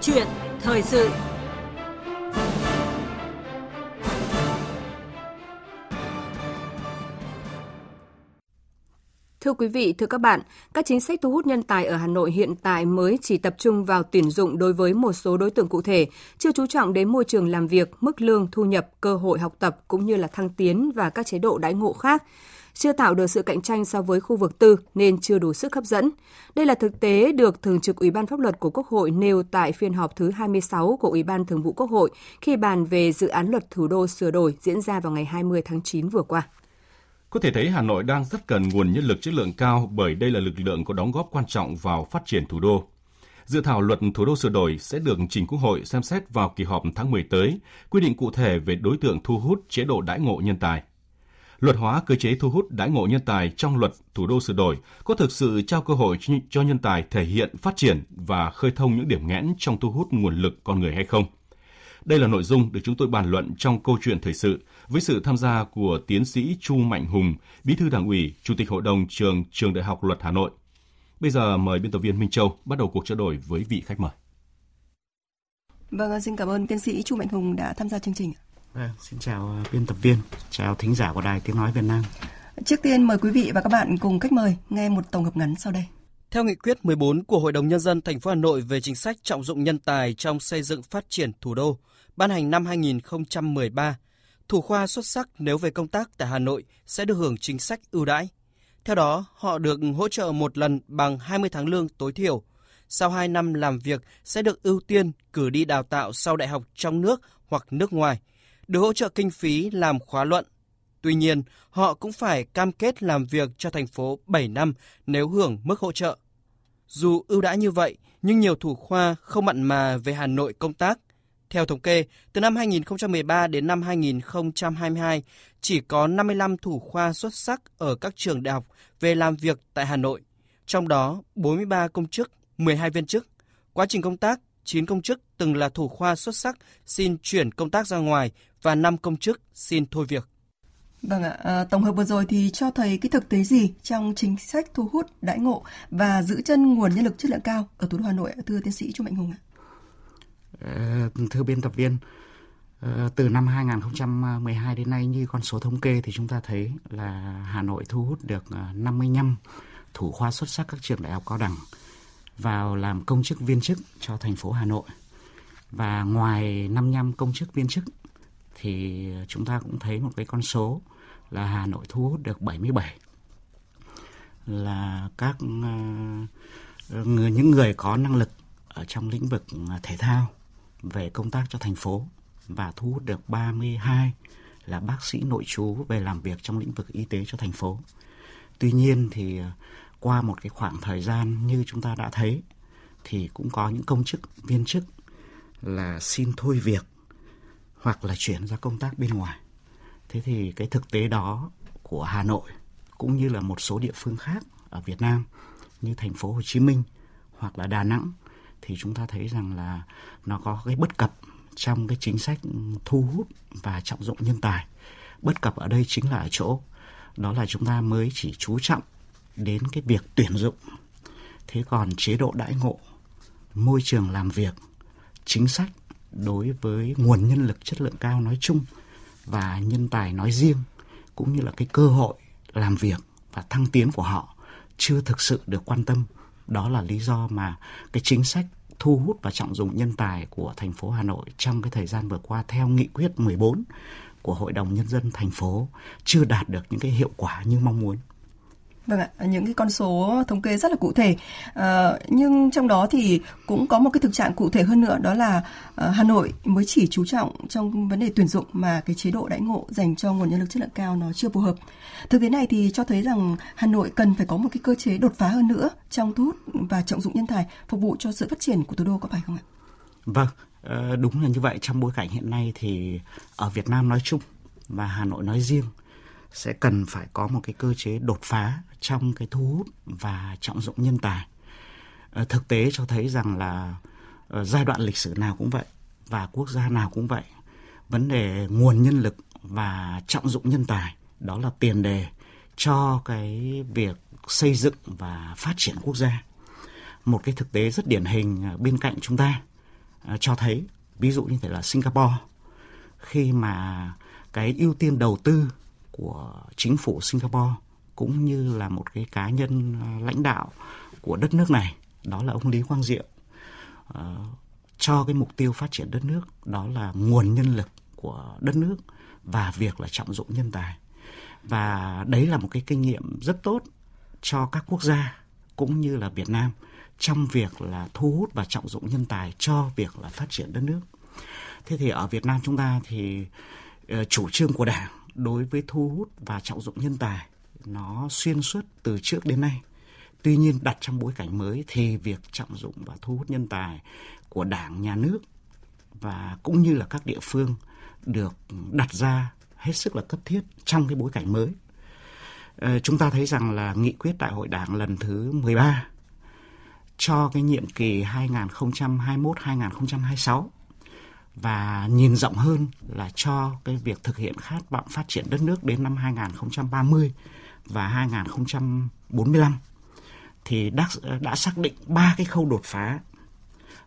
chuyện thời sự. Thưa quý vị, thưa các bạn, các chính sách thu hút nhân tài ở Hà Nội hiện tại mới chỉ tập trung vào tuyển dụng đối với một số đối tượng cụ thể, chưa chú trọng đến môi trường làm việc, mức lương, thu nhập, cơ hội học tập cũng như là thăng tiến và các chế độ đãi ngộ khác chưa tạo được sự cạnh tranh so với khu vực tư nên chưa đủ sức hấp dẫn. Đây là thực tế được Thường trực Ủy ban Pháp luật của Quốc hội nêu tại phiên họp thứ 26 của Ủy ban Thường vụ Quốc hội khi bàn về dự án luật thủ đô sửa đổi diễn ra vào ngày 20 tháng 9 vừa qua. Có thể thấy Hà Nội đang rất cần nguồn nhân lực chất lượng cao bởi đây là lực lượng có đóng góp quan trọng vào phát triển thủ đô. Dự thảo luật thủ đô sửa đổi sẽ được trình Quốc hội xem xét vào kỳ họp tháng 10 tới, quy định cụ thể về đối tượng thu hút chế độ đãi ngộ nhân tài. Luật hóa cơ chế thu hút đãi ngộ nhân tài trong luật thủ đô sửa đổi có thực sự trao cơ hội cho nhân tài thể hiện phát triển và khơi thông những điểm nghẽn trong thu hút nguồn lực con người hay không? Đây là nội dung được chúng tôi bàn luận trong câu chuyện thời sự với sự tham gia của tiến sĩ Chu Mạnh Hùng, Bí thư Đảng ủy, Chủ tịch Hội đồng trường Trường Đại học Luật Hà Nội. Bây giờ mời biên tập viên Minh Châu bắt đầu cuộc trao đổi với vị khách mời. Vâng, xin cảm ơn tiến sĩ Chu Mạnh Hùng đã tham gia chương trình. À, xin chào biên tập viên, chào thính giả của Đài Tiếng Nói Việt Nam. Trước tiên mời quý vị và các bạn cùng khách mời nghe một tổng hợp ngắn sau đây. Theo nghị quyết 14 của Hội đồng Nhân dân thành phố Hà Nội về chính sách trọng dụng nhân tài trong xây dựng phát triển thủ đô, ban hành năm 2013, thủ khoa xuất sắc nếu về công tác tại Hà Nội sẽ được hưởng chính sách ưu đãi. Theo đó, họ được hỗ trợ một lần bằng 20 tháng lương tối thiểu. Sau 2 năm làm việc sẽ được ưu tiên cử đi đào tạo sau đại học trong nước hoặc nước ngoài, được hỗ trợ kinh phí làm khóa luận. Tuy nhiên, họ cũng phải cam kết làm việc cho thành phố 7 năm nếu hưởng mức hỗ trợ. Dù ưu đãi như vậy, nhưng nhiều thủ khoa không mặn mà về Hà Nội công tác theo thống kê, từ năm 2013 đến năm 2022, chỉ có 55 thủ khoa xuất sắc ở các trường đại học về làm việc tại Hà Nội, trong đó 43 công chức, 12 viên chức. Quá trình công tác, 9 công chức từng là thủ khoa xuất sắc xin chuyển công tác ra ngoài và 5 công chức xin thôi việc. Vâng ạ, à, tổng hợp vừa rồi thì cho thấy cái thực tế gì trong chính sách thu hút đãi ngộ và giữ chân nguồn nhân lực chất lượng cao ở thủ đô Hà Nội, thưa tiến sĩ Chu Mạnh Hùng ạ? Ờ, thưa biên tập viên, ờ, từ năm 2012 đến nay như con số thống kê thì chúng ta thấy là Hà Nội thu hút được 55 ờ, thủ khoa xuất sắc các trường đại học cao đẳng vào làm công chức viên chức cho thành phố Hà Nội. Và ngoài 55 công chức viên chức, thì chúng ta cũng thấy một cái con số là Hà Nội thu hút được 77 là các ờ, người, những người có năng lực ở trong lĩnh vực ờ, thể thao về công tác cho thành phố và thu hút được 32 là bác sĩ nội trú về làm việc trong lĩnh vực y tế cho thành phố. Tuy nhiên thì ờ, qua một cái khoảng thời gian như chúng ta đã thấy, thì cũng có những công chức, viên chức là xin thôi việc hoặc là chuyển ra công tác bên ngoài. Thế thì cái thực tế đó của Hà Nội cũng như là một số địa phương khác ở Việt Nam như thành phố Hồ Chí Minh hoặc là Đà Nẵng thì chúng ta thấy rằng là nó có cái bất cập trong cái chính sách thu hút và trọng dụng nhân tài. Bất cập ở đây chính là ở chỗ, đó là chúng ta mới chỉ chú trọng đến cái việc tuyển dụng. Thế còn chế độ đãi ngộ, môi trường làm việc, chính sách đối với nguồn nhân lực chất lượng cao nói chung và nhân tài nói riêng cũng như là cái cơ hội làm việc và thăng tiến của họ chưa thực sự được quan tâm đó là lý do mà cái chính sách thu hút và trọng dụng nhân tài của thành phố Hà Nội trong cái thời gian vừa qua theo nghị quyết 14 của Hội đồng Nhân dân thành phố chưa đạt được những cái hiệu quả như mong muốn. Vâng ạ, những cái con số thống kê rất là cụ thể. À, nhưng trong đó thì cũng có một cái thực trạng cụ thể hơn nữa đó là à, Hà Nội mới chỉ chú trọng trong vấn đề tuyển dụng mà cái chế độ đãi ngộ dành cho nguồn nhân lực chất lượng cao nó chưa phù hợp. Thực tế này thì cho thấy rằng Hà Nội cần phải có một cái cơ chế đột phá hơn nữa trong thu hút và trọng dụng nhân tài phục vụ cho sự phát triển của thủ đô có phải không ạ? Vâng, ờ, đúng là như vậy trong bối cảnh hiện nay thì ở Việt Nam nói chung và Hà Nội nói riêng sẽ cần phải có một cái cơ chế đột phá trong cái thu hút và trọng dụng nhân tài. Ờ, thực tế cho thấy rằng là ờ, giai đoạn lịch sử nào cũng vậy và quốc gia nào cũng vậy. Vấn đề nguồn nhân lực và trọng dụng nhân tài, đó là tiền đề cho cái việc xây dựng và phát triển quốc gia. Một cái thực tế rất điển hình bên cạnh chúng ta ờ, cho thấy, ví dụ như thể là Singapore khi mà cái ưu tiên đầu tư của chính phủ Singapore cũng như là một cái cá nhân à, lãnh đạo của đất nước này đó là ông Lý Quang Diệu uh, cho cái mục tiêu phát triển đất nước đó là nguồn nhân lực của đất nước và việc là trọng dụng nhân tài và đấy là một cái kinh nghiệm rất tốt cho các quốc gia cũng như là Việt Nam trong việc là thu hút và trọng dụng nhân tài cho việc là phát triển đất nước. Thế thì ở Việt Nam chúng ta thì uh, chủ trương của Đảng đối với thu hút và trọng dụng nhân tài nó xuyên suốt từ trước đến nay. Tuy nhiên đặt trong bối cảnh mới thì việc trọng dụng và thu hút nhân tài của Đảng, nhà nước và cũng như là các địa phương được đặt ra hết sức là cấp thiết trong cái bối cảnh mới. Ờ, chúng ta thấy rằng là nghị quyết đại hội Đảng lần thứ 13 cho cái nhiệm kỳ 2021-2026 và nhìn rộng hơn là cho cái việc thực hiện khát vọng phát triển đất nước đến năm 2030 và 2045 thì đã, đã xác định ba cái khâu đột phá.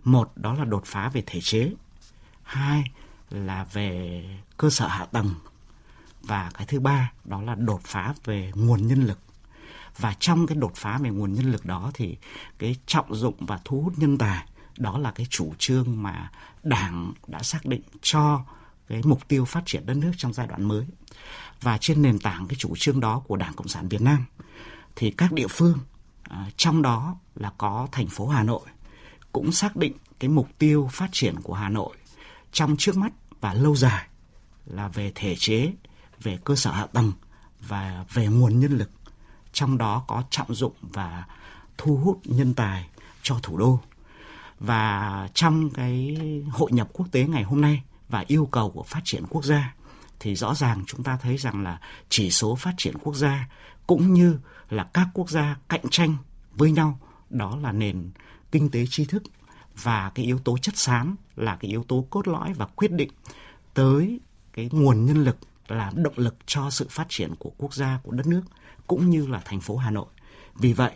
Một đó là đột phá về thể chế, hai là về cơ sở hạ tầng. Và cái thứ ba đó là đột phá về nguồn nhân lực. Và trong cái đột phá về nguồn nhân lực đó thì cái trọng dụng và thu hút nhân tài đó là cái chủ trương mà đảng đã xác định cho cái mục tiêu phát triển đất nước trong giai đoạn mới. Và trên nền tảng cái chủ trương đó của đảng cộng sản việt nam, thì các địa phương à, trong đó là có thành phố hà nội, cũng xác định cái mục tiêu phát triển của hà nội trong trước mắt và lâu dài là về thể chế, về cơ sở hạ tầng và về nguồn nhân lực, trong đó có trọng dụng và thu hút nhân tài cho thủ đô và trong cái hội nhập quốc tế ngày hôm nay và yêu cầu của phát triển quốc gia, thì rõ ràng chúng ta thấy rằng là chỉ số phát triển quốc gia cũng như là các quốc gia cạnh tranh với nhau, đó là nền kinh tế tri thức và cái yếu tố chất xám là cái yếu tố cốt lõi và quyết định tới cái nguồn nhân lực là động lực cho sự phát triển của quốc gia, của đất nước, cũng như là thành phố Hà Nội. Vì vậy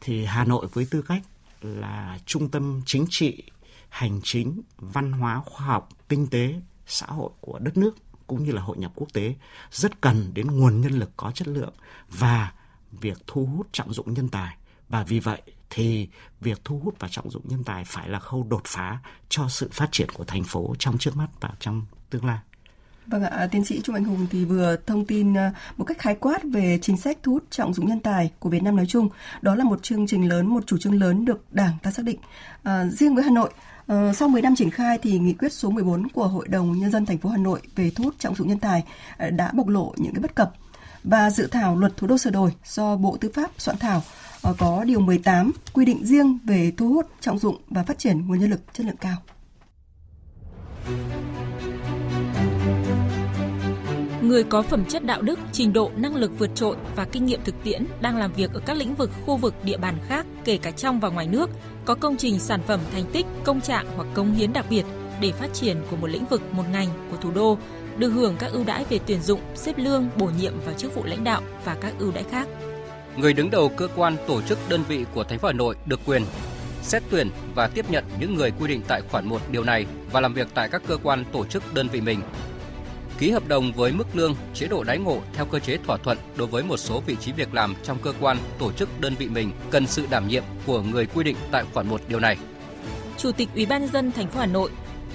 thì Hà Nội với tư cách là trung tâm chính trị, hành chính, văn hóa, khoa học, kinh tế, xã hội của đất nước cũng như là hội nhập quốc tế rất cần đến nguồn nhân lực có chất lượng và việc thu hút trọng dụng nhân tài và vì vậy thì việc thu hút và trọng dụng nhân tài phải là khâu đột phá cho sự phát triển của thành phố trong trước mắt và trong tương lai. Vâng ạ, à, tiến sĩ Trung Anh Hùng thì vừa thông tin à, một cách khái quát về chính sách thu hút trọng dụng nhân tài của Việt Nam nói chung. Đó là một chương trình lớn, một chủ trương lớn được Đảng ta xác định. À, riêng với Hà Nội, ờ, sau 10 năm triển khai thì nghị quyết số 14 của Hội đồng Nhân dân thành phố Hà Nội về thu hút trọng dụng nhân tài ờ, đã bộc lộ những cái bất cập và dự thảo luật thủ đô sửa đổi do Bộ Tư pháp soạn thảo ờ, có điều 18 quy định riêng về thu hút trọng dụng và phát triển nguồn nhân lực chất lượng cao. Người có phẩm chất đạo đức, trình độ năng lực vượt trội và kinh nghiệm thực tiễn đang làm việc ở các lĩnh vực khu vực địa bàn khác kể cả trong và ngoài nước, có công trình sản phẩm thành tích, công trạng hoặc công hiến đặc biệt để phát triển của một lĩnh vực, một ngành của thủ đô, được hưởng các ưu đãi về tuyển dụng, xếp lương, bổ nhiệm vào chức vụ lãnh đạo và các ưu đãi khác. Người đứng đầu cơ quan, tổ chức, đơn vị của thành phố Hà Nội được quyền xét tuyển và tiếp nhận những người quy định tại khoản 1 điều này và làm việc tại các cơ quan, tổ chức, đơn vị mình ký hợp đồng với mức lương, chế độ đãi ngộ theo cơ chế thỏa thuận đối với một số vị trí việc làm trong cơ quan, tổ chức đơn vị mình cần sự đảm nhiệm của người quy định tại khoản 1 điều này. Chủ tịch Ủy ban nhân dân thành phố Hà Nội,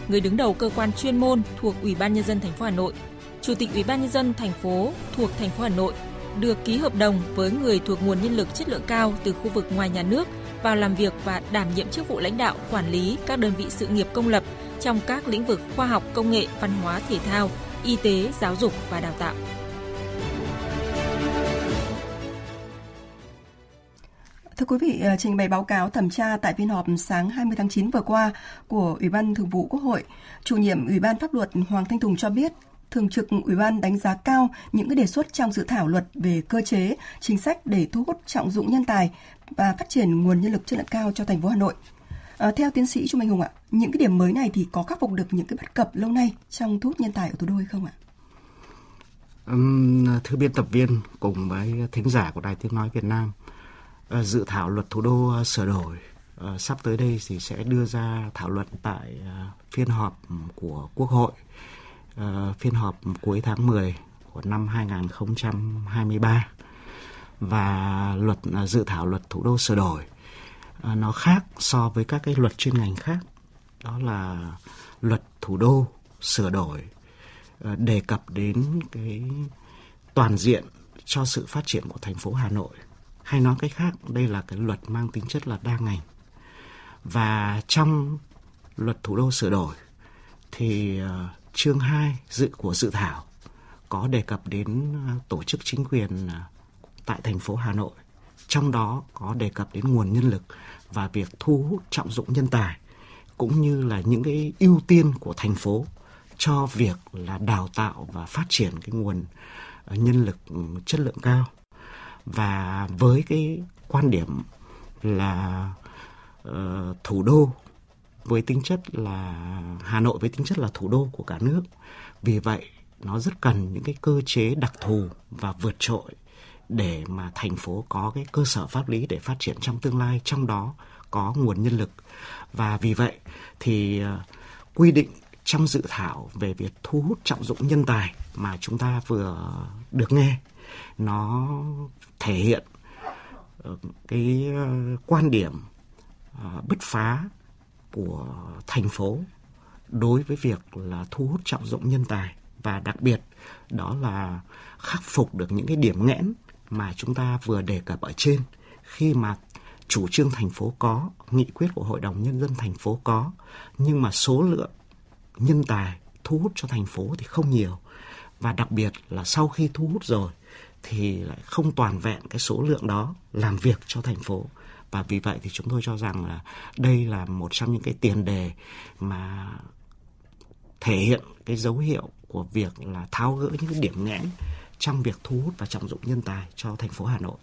người đứng đầu cơ quan chuyên môn thuộc Ủy ban nhân dân thành phố Hà Nội, Chủ tịch Ủy ban nhân dân thành phố thuộc thành phố Hà Nội được ký hợp đồng với người thuộc nguồn nhân lực chất lượng cao từ khu vực ngoài nhà nước vào làm việc và đảm nhiệm chức vụ lãnh đạo quản lý các đơn vị sự nghiệp công lập trong các lĩnh vực khoa học, công nghệ, văn hóa, thể thao, y tế, giáo dục và đào tạo. Thưa quý vị, à, trình bày báo cáo thẩm tra tại phiên họp sáng 20 tháng 9 vừa qua của Ủy ban Thường vụ Quốc hội, chủ nhiệm Ủy ban Pháp luật Hoàng Thanh Tùng cho biết, Thường trực Ủy ban đánh giá cao những cái đề xuất trong dự thảo luật về cơ chế, chính sách để thu hút trọng dụng nhân tài và phát triển nguồn nhân lực chất lượng cao cho thành phố Hà Nội. À, theo tiến sĩ Trung Anh Hùng ạ, những cái điểm mới này thì có khắc phục được những cái bất cập lâu nay trong thu hút nhân tài ở thủ đô hay không ạ? Um, thưa biên tập viên cùng với thính giả của Đài Tiếng Nói Việt Nam, uh, dự thảo luật thủ đô uh, sửa đổi uh, sắp tới đây thì sẽ đưa ra thảo luận tại phiên họp của Quốc hội phiên họp cuối tháng 10 của năm 2023 và luật dự thảo luật thủ đô sửa đổi À, nó khác so với các cái luật chuyên ngành khác. Đó là luật thủ đô, sửa đổi à, đề cập đến cái toàn diện cho sự phát triển của thành phố Hà Nội. Hay nói cách khác, đây là cái luật mang tính chất là đa ngành. Và trong luật thủ đô sửa đổi thì à, chương 2 dự, của dự thảo có đề cập đến tổ chức chính quyền tại thành phố Hà Nội trong đó có đề cập đến nguồn nhân lực và việc thu hút trọng dụng nhân tài cũng như là những cái ưu tiên của thành phố cho việc là đào tạo và phát triển cái nguồn ờ, nhân lực ừ, chất lượng cao và với cái quan điểm là uh, thủ đô với tính chất là Hà Nội với tính chất là thủ đô của cả nước. Vì vậy nó rất cần những cái cơ chế đặc thù và vượt trội để mà thành phố có cái cơ sở pháp lý để phát triển trong tương lai, trong đó có nguồn nhân lực. Và vì vậy thì ờ, quy định trong dự thảo về việc thu hút trọng dụng nhân tài mà chúng ta vừa được nghe, nó thể hiện ờ, cái ờ, quan điểm bứt phá của thành phố đối với việc là thu hút trọng dụng nhân tài. Và đặc biệt đó là khắc phục được những cái điểm nghẽn mà chúng ta vừa đề cập ở trên khi mà chủ trương thành phố có, nghị quyết của Hội đồng Nhân dân thành phố có, nhưng mà số lượng nhân tài thu hút cho thành phố thì không nhiều. Và đặc biệt là sau khi thu hút rồi thì lại không toàn vẹn cái số lượng đó làm việc cho thành phố và vì vậy thì chúng tôi cho rằng là đây là một trong những cái tiền đề mà thể hiện cái dấu hiệu của việc là tháo gỡ những cái điểm nghẽn trong việc thu hút và trọng dụng nhân tài cho thành phố Hà Nội.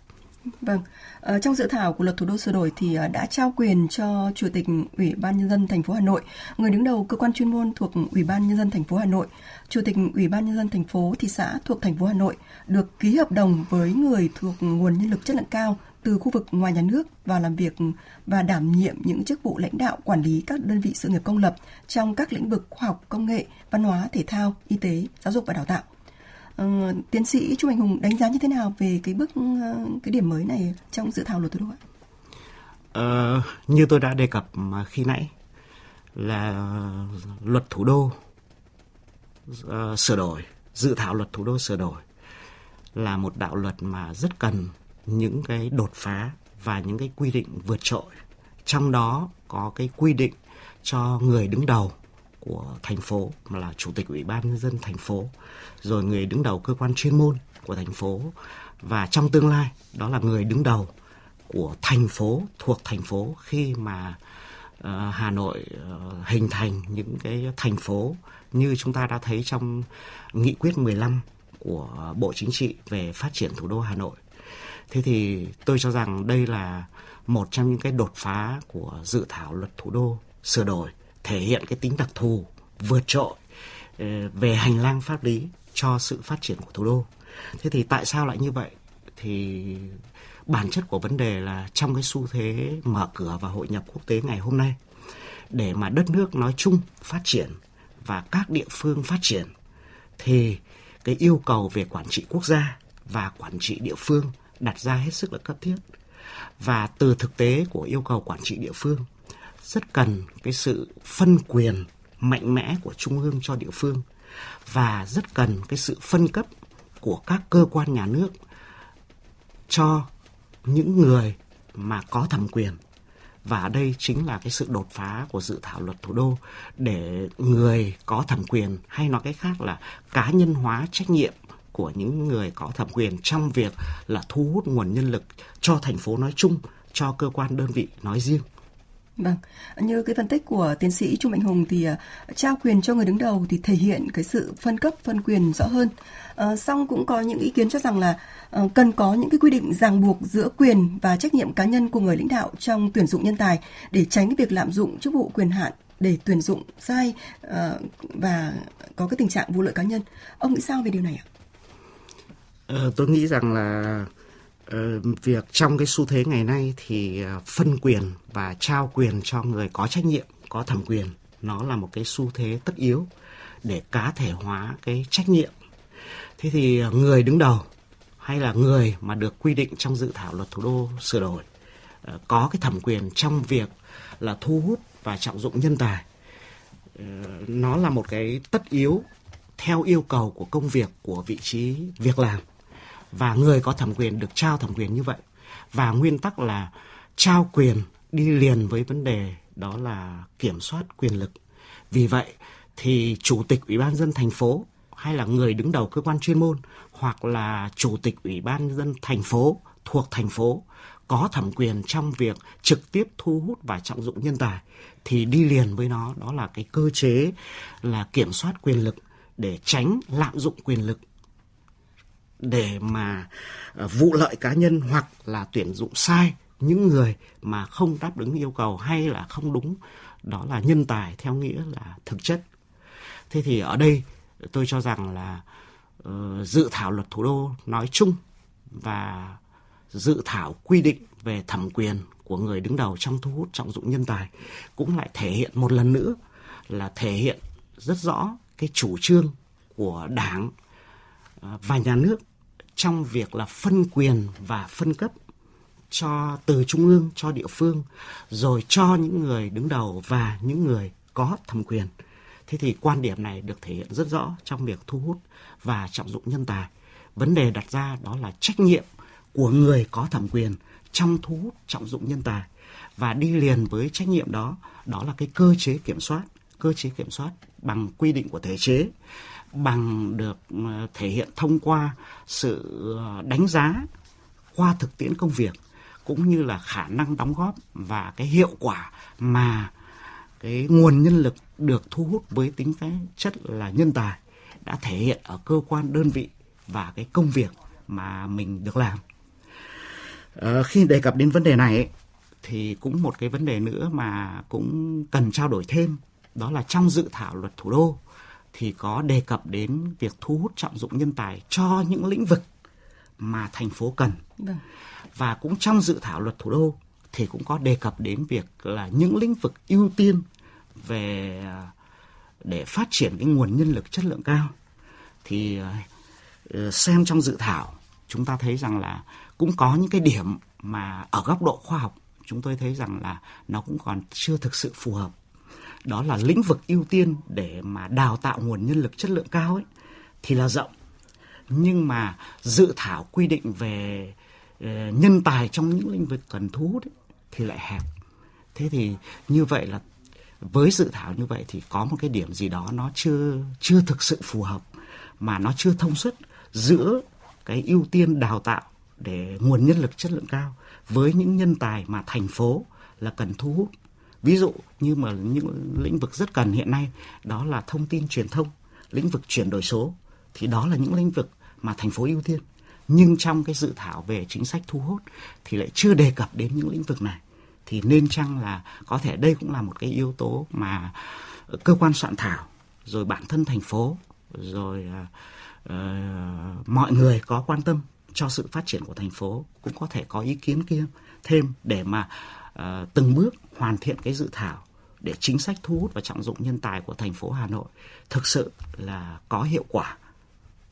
Vâng, ờ, trong dự thảo của luật thủ đô sửa đổi thì ờ, đã trao quyền cho Chủ tịch Ủy ban nhân dân thành phố Hà Nội, người đứng đầu cơ quan chuyên môn thuộc Ủy ban nhân dân thành phố Hà Nội, Chủ tịch Ủy ban nhân dân thành phố thị xã thuộc thành phố Hà Nội được ký hợp đồng với người thuộc nguồn nhân lực chất lượng cao từ khu vực ngoài nhà nước vào làm việc và đảm nhiệm những chức vụ lãnh đạo quản lý các đơn vị sự nghiệp công lập trong các lĩnh vực khoa học, công nghệ, văn hóa, thể thao, y tế, giáo dục và đào tạo. Ờ, tiến sĩ Trung Anh Hùng đánh giá như thế nào về cái bước ờ, cái điểm mới này trong dự thảo luật thủ đô ạ? Ờ, như tôi đã đề cập mà khi nãy là luật thủ đô uh, sửa đổi, dự thảo luật thủ đô sửa đổi là một đạo luật mà rất cần những cái đột phá và những cái quy định vượt trội. Trong đó có cái quy định cho người đứng đầu của thành phố mà là chủ tịch ủy ban nhân dân thành phố rồi người đứng đầu cơ quan chuyên môn của thành phố và trong tương lai đó là người đứng đầu của thành phố thuộc thành phố khi mà uh, Hà Nội uh, hình thành những cái thành phố như chúng ta đã thấy trong nghị quyết 15 của Bộ Chính trị về phát triển thủ đô Hà Nội. Thế thì tôi cho rằng đây là một trong những cái đột phá của dự thảo luật thủ đô sửa đổi thể hiện cái tính đặc thù vượt trội ờ, về hành lang pháp lý cho sự phát triển của thủ đô. Thế thì tại sao lại như vậy? Thì bản chất của vấn đề là trong cái xu thế mở cửa và hội nhập quốc tế ngày hôm nay, để mà đất nước nói chung phát triển và các địa phương phát triển, thì cái yêu cầu về quản trị quốc gia và quản trị địa phương đặt ra hết sức là cấp thiết. Và từ thực tế của yêu cầu quản trị địa phương rất cần cái sự phân quyền mạnh mẽ của trung ương cho địa phương và rất cần cái sự phân cấp của các cơ quan nhà nước cho những người mà có thẩm quyền. Và đây chính là cái sự đột phá của dự thảo luật thủ đô để người có thẩm quyền hay nói cách khác là cá nhân hóa trách nhiệm của những người có thẩm quyền trong việc là thu hút nguồn nhân lực cho thành phố nói chung, cho cơ quan đơn vị nói riêng. Vâng, như cái phân tích của tiến sĩ Trung Mạnh Hùng thì uh, trao quyền cho người đứng đầu thì thể hiện cái sự phân cấp phân quyền rõ hơn. Uh, song cũng có những ý kiến cho rằng là uh, cần có những cái quy định ràng buộc giữa quyền và trách nhiệm cá nhân của người lãnh đạo trong tuyển dụng nhân tài để tránh cái việc lạm dụng chức vụ quyền hạn để tuyển dụng sai uh, và có cái tình trạng vụ lợi cá nhân. Ông nghĩ sao về điều này ạ? Uh, tôi nghĩ rằng là uh, việc trong cái xu thế ngày nay thì ờ, phân quyền và trao quyền cho người có trách nhiệm, có thẩm quyền nó là một cái xu thế tất yếu để cá thể hóa cái trách nhiệm. Thế thì ờ, người đứng đầu hay là người mà được quy định trong dự thảo luật thủ đô sửa đổi ờ, có cái thẩm quyền trong việc là thu hút và trọng dụng nhân tài nó là một cái tất yếu theo yêu cầu của công việc của vị trí việc làm và người có thẩm quyền được trao thẩm quyền như vậy. Và nguyên tắc là trao quyền đi liền với vấn đề đó là kiểm soát quyền lực. Vì vậy thì chủ tịch ủy ban dân thành phố hay là người đứng đầu cơ quan chuyên môn hoặc là chủ tịch ủy ban dân thành phố thuộc thành phố có thẩm quyền trong việc trực tiếp thu hút và trọng dụng nhân tài thì đi liền với nó. Đó là cái cơ chế là kiểm soát quyền lực để tránh lạm dụng quyền lực để mà ờ, vụ lợi cá nhân hoặc là tuyển dụng sai những người mà không đáp ứng yêu cầu hay là không đúng đó là nhân tài theo nghĩa là thực chất. Thế thì ở đây tôi cho rằng là uh, dự thảo luật thủ đô nói chung và dự thảo quy định về thẩm quyền của người đứng đầu trong thu hút trọng dụng nhân tài cũng lại thể hiện một lần nữa là thể hiện rất rõ cái chủ trương của đảng ờ, và nhà nước trong việc là phân quyền và phân cấp cho, từ trung ương cho địa phương, rồi cho những người đứng đầu và những người có thẩm quyền. Thế thì quan điểm này được thể hiện rất rõ trong việc thu hút và trọng dụng nhân tài. Vấn đề đặt ra đó là trách nhiệm của người có thẩm quyền trong thu hút, trọng dụng nhân tài. Và đi liền với trách nhiệm đó đó là cái cơ chế kiểm soát, cơ chế kiểm soát bằng quy định của thể chế bằng được ờ, thể hiện thông qua sự ờ, đánh giá qua thực tiễn công việc cũng như là khả năng đóng góp và cái hiệu quả mà cái nguồn nhân lực được thu hút với tính cái chất là nhân tài đã thể hiện ở cơ quan đơn vị và cái công việc mà mình được làm. À, khi đề cập đến vấn đề này thì cũng một cái vấn đề nữa mà cũng cần trao đổi thêm đó là trong dự thảo luật thủ đô thì có đề cập đến việc thu hút trọng dụng nhân tài cho những lĩnh vực mà thành phố cần. Vâng. Và cũng trong dự thảo luật thủ đô thì cũng có đề cập đến việc là những lĩnh vực ưu tiên về để phát triển cái nguồn nhân lực chất lượng cao thì ờ, xem trong dự thảo chúng ta thấy rằng là cũng có những cái điểm mà ở góc độ khoa học chúng tôi thấy rằng là nó cũng còn chưa thực sự phù hợp đó là lĩnh vực ưu tiên để mà đào tạo nguồn nhân lực chất lượng cao ấy thì là rộng. Nhưng mà dự thảo quy định về ờ, nhân tài trong những lĩnh vực cần thu hút ấy, thì lại hẹp. Thế thì như vậy là với dự thảo như vậy thì có một cái điểm gì đó nó chưa chưa thực sự phù hợp mà nó chưa thông suốt giữa cái ưu tiên đào tạo để nguồn nhân lực chất lượng cao với những nhân tài mà thành phố là cần thu hút ví dụ như mà những lĩnh vực rất cần hiện nay đó là thông tin truyền thông lĩnh vực chuyển đổi số thì đó là những lĩnh vực mà thành phố ưu tiên. Nhưng trong cái dự thảo về chính sách thu hút thì lại chưa đề cập đến những lĩnh vực này. Thì nên chăng là có thể đây cũng là một cái yếu tố mà cơ quan soạn thảo rồi bản thân thành phố rồi uh, mọi người có quan tâm cho sự phát triển của thành phố cũng có thể có ý kiến kia thêm để mà uh, từng bước hoàn thiện cái dự thảo để chính sách thu hút và trọng dụng nhân tài của thành phố Hà Nội thực sự là có hiệu quả.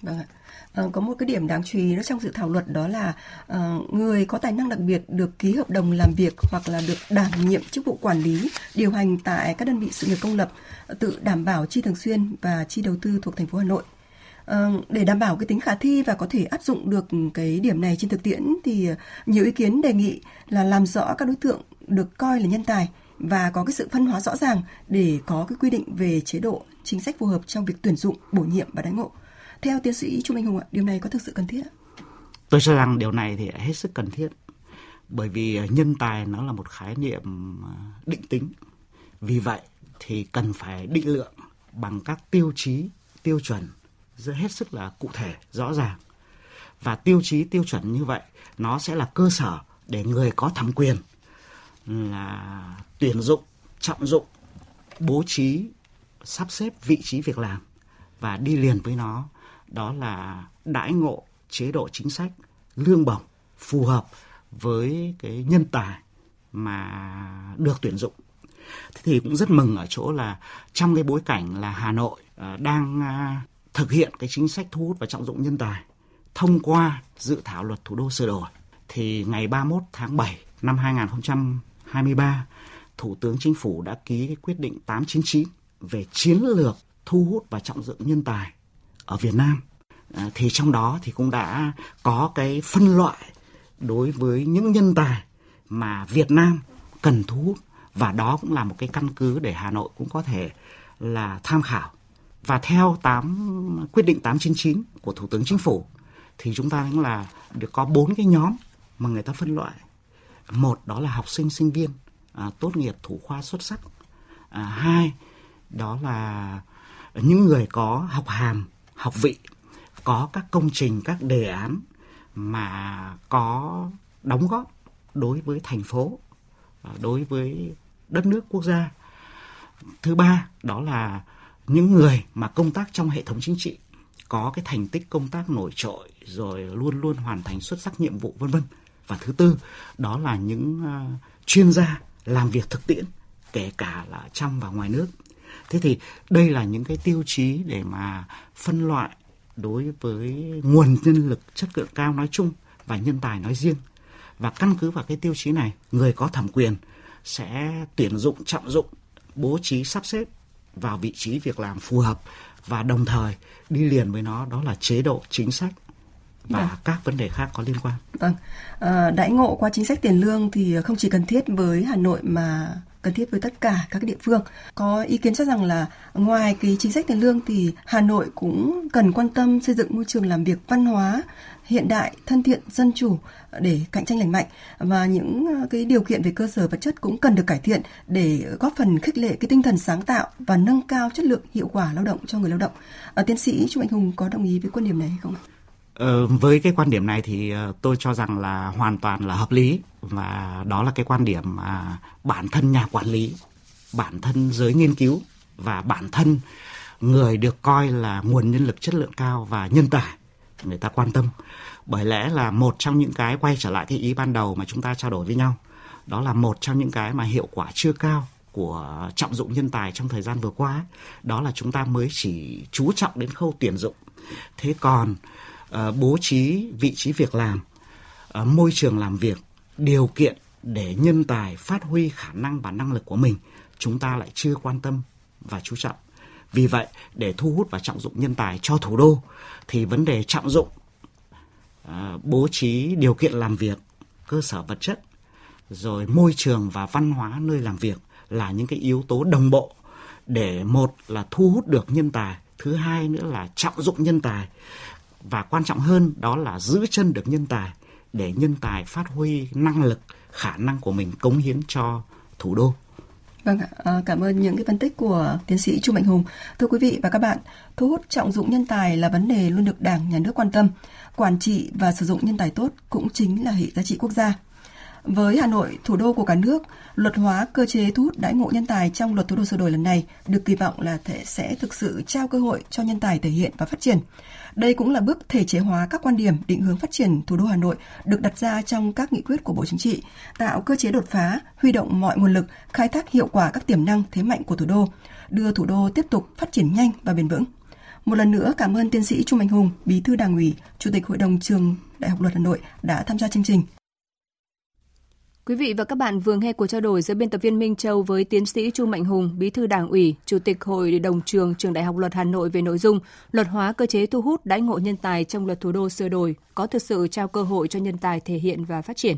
Vâng ạ. À, có một cái điểm đáng chú ý đó trong dự thảo luật đó là ờ, người có tài năng đặc biệt được ký hợp đồng làm việc hoặc là được đảm nhiệm chức vụ quản lý, điều hành tại các đơn vị sự nghiệp công lập tự đảm bảo chi thường xuyên và chi đầu tư thuộc thành phố Hà Nội. Ờ, để đảm bảo cái tính khả thi và có thể áp dụng được cái điểm này trên thực tiễn thì nhiều ý kiến đề nghị là làm rõ các đối tượng được coi là nhân tài và có cái sự phân hóa rõ ràng để có cái quy định về chế độ chính sách phù hợp trong việc tuyển dụng, bổ nhiệm và đánh ngộ. Theo tiến sĩ Trung Minh Hùng ạ, điều này có thực sự cần thiết ạ? Tôi cho rằng điều này thì hết sức cần thiết. Bởi vì nhân tài nó là một khái niệm à, định tính. Vì vậy thì cần phải định lượng bằng các tiêu chí, tiêu chuẩn rất hết sức là cụ thể, rõ ràng. Và tiêu chí, tiêu chuẩn như vậy nó sẽ là cơ sở để người có thẩm quyền là tuyển dụng, trọng dụng, bố trí, sắp xếp vị trí việc làm và đi liền với nó đó là đãi ngộ chế độ chính sách lương bổng phù hợp với cái nhân tài mà được tuyển dụng. Thế thì cũng rất mừng ở chỗ là trong cái bối cảnh là Hà Nội ờ, đang ờ, thực hiện cái chính sách thu hút và trọng dụng nhân tài thông qua dự thảo luật thủ đô sửa đổi thì ngày 31 tháng 7 năm 2023 Thủ tướng Chính phủ đã ký cái quyết định 899 về chiến lược thu hút và trọng dụng nhân tài ở Việt Nam. À, thì trong đó thì cũng đã có cái phân loại đối với những nhân tài mà Việt Nam cần thu hút và đó cũng là một cái căn cứ để Hà Nội cũng có thể là tham khảo. Và theo 8 quyết định 899 của Thủ tướng Chính phủ thì chúng ta cũng là được có bốn cái nhóm mà người ta phân loại. Một đó là học sinh sinh viên à, tốt nghiệp thủ khoa xuất sắc. À, hai đó là những người có học hàm, học vị, có các công trình, các đề án mà có đóng góp đối với thành phố, à, đối với đất nước quốc gia. Thứ ba đó là những người mà công tác trong hệ thống chính trị có cái thành tích công tác nổi trội rồi luôn luôn hoàn thành xuất sắc nhiệm vụ vân vân. Và thứ tư đó là những uh, chuyên gia làm việc thực tiễn kể cả là trong và ngoài nước. Thế thì đây là những cái tiêu chí để mà phân loại đối với nguồn nhân lực chất lượng cao nói chung và nhân tài nói riêng. Và căn cứ vào cái tiêu chí này, người có thẩm quyền sẽ tuyển dụng, trọng dụng, bố trí sắp xếp vào vị trí việc làm phù hợp và đồng thời đi liền với nó đó là chế độ chính sách và vâng. các vấn đề khác có liên quan. Vâng, à, đãi ngộ qua chính sách tiền lương thì không chỉ cần thiết với Hà Nội mà cần thiết với tất cả các địa phương. Có ý kiến cho rằng là ngoài cái chính sách tiền lương thì Hà Nội cũng cần quan tâm xây dựng môi trường làm việc văn hóa hiện đại, thân thiện, dân chủ để cạnh tranh lành mạnh và những cái điều kiện về cơ sở vật chất cũng cần được cải thiện để góp phần khích lệ cái tinh thần sáng tạo và nâng cao chất lượng hiệu quả lao động cho người lao động. À, tiến sĩ Trung Anh Hùng có đồng ý với quan điểm này không ạ? Ờ, với cái quan điểm này thì ờ, tôi cho rằng là hoàn toàn là hợp lý và đó là cái quan điểm mà bản thân nhà quản lý, bản thân giới nghiên cứu và bản thân người được coi là nguồn nhân lực chất lượng cao và nhân tài người ta quan tâm. Bởi lẽ là một trong những cái quay trở lại cái ý ban đầu mà chúng ta trao đổi với nhau, đó là một trong những cái mà hiệu quả chưa cao của trọng dụng nhân tài trong thời gian vừa qua đó là chúng ta mới chỉ chú trọng đến khâu tuyển dụng thế còn uh, Ờ, bố trí vị trí việc làm ờ, môi trường làm việc, điều kiện để nhân tài phát huy khả năng và năng lực của mình, chúng ta lại chưa quan tâm và chú trọng. Vì vậy, để thu hút và trọng dụng nhân tài cho thủ đô, thì vấn đề trọng dụng ờ, bố trí điều kiện làm việc, cơ sở vật chất, rồi môi trường và văn hóa nơi làm việc là những cái yếu tố đồng bộ để một là thu hút được nhân tài, thứ hai nữa là trọng dụng nhân tài và quan trọng hơn đó là giữ chân được nhân tài để nhân tài phát huy năng lực khả năng của mình cống hiến cho thủ đô Vâng ạ, ờ, cảm ơn những cái phân tích của tiến sĩ Trung Mạnh Hùng. Thưa quý vị và các bạn, thu hút trọng dụng nhân tài là vấn đề luôn được Đảng, Nhà nước quan tâm. Quản trị và sử dụng nhân tài tốt cũng chính là hệ giá trị quốc gia. Với Hà Nội, thủ đô của cả nước, luật hóa cơ chế thu hút đãi ngộ nhân tài trong luật thủ đô sửa đổi lần này được kỳ vọng là thể sẽ thực sự trao cơ hội cho nhân tài thể hiện và phát triển. Đây cũng là bước thể chế hóa các quan điểm định hướng phát triển thủ đô Hà Nội được đặt ra trong các nghị quyết của Bộ Chính trị, tạo cơ chế đột phá, huy động mọi nguồn lực, khai thác hiệu quả các tiềm năng thế mạnh của thủ đô, đưa thủ đô tiếp tục phát triển nhanh và bền vững. Một lần nữa cảm ơn tiến sĩ Trung Anh Hùng, Bí thư Đảng ủy, Chủ tịch Hội đồng trường Đại học Luật Hà Nội đã tham gia chương trình. Quý vị và các bạn vừa nghe cuộc trao đổi giữa biên tập viên Minh Châu với tiến sĩ Chu Mạnh Hùng, Bí thư Đảng ủy, Chủ tịch Hội đồng trường Trường Đại học Luật Hà Nội về nội dung luật hóa cơ chế thu hút đãi ngộ nhân tài trong luật thủ đô sửa đổi có thực sự trao cơ hội cho nhân tài thể hiện và phát triển.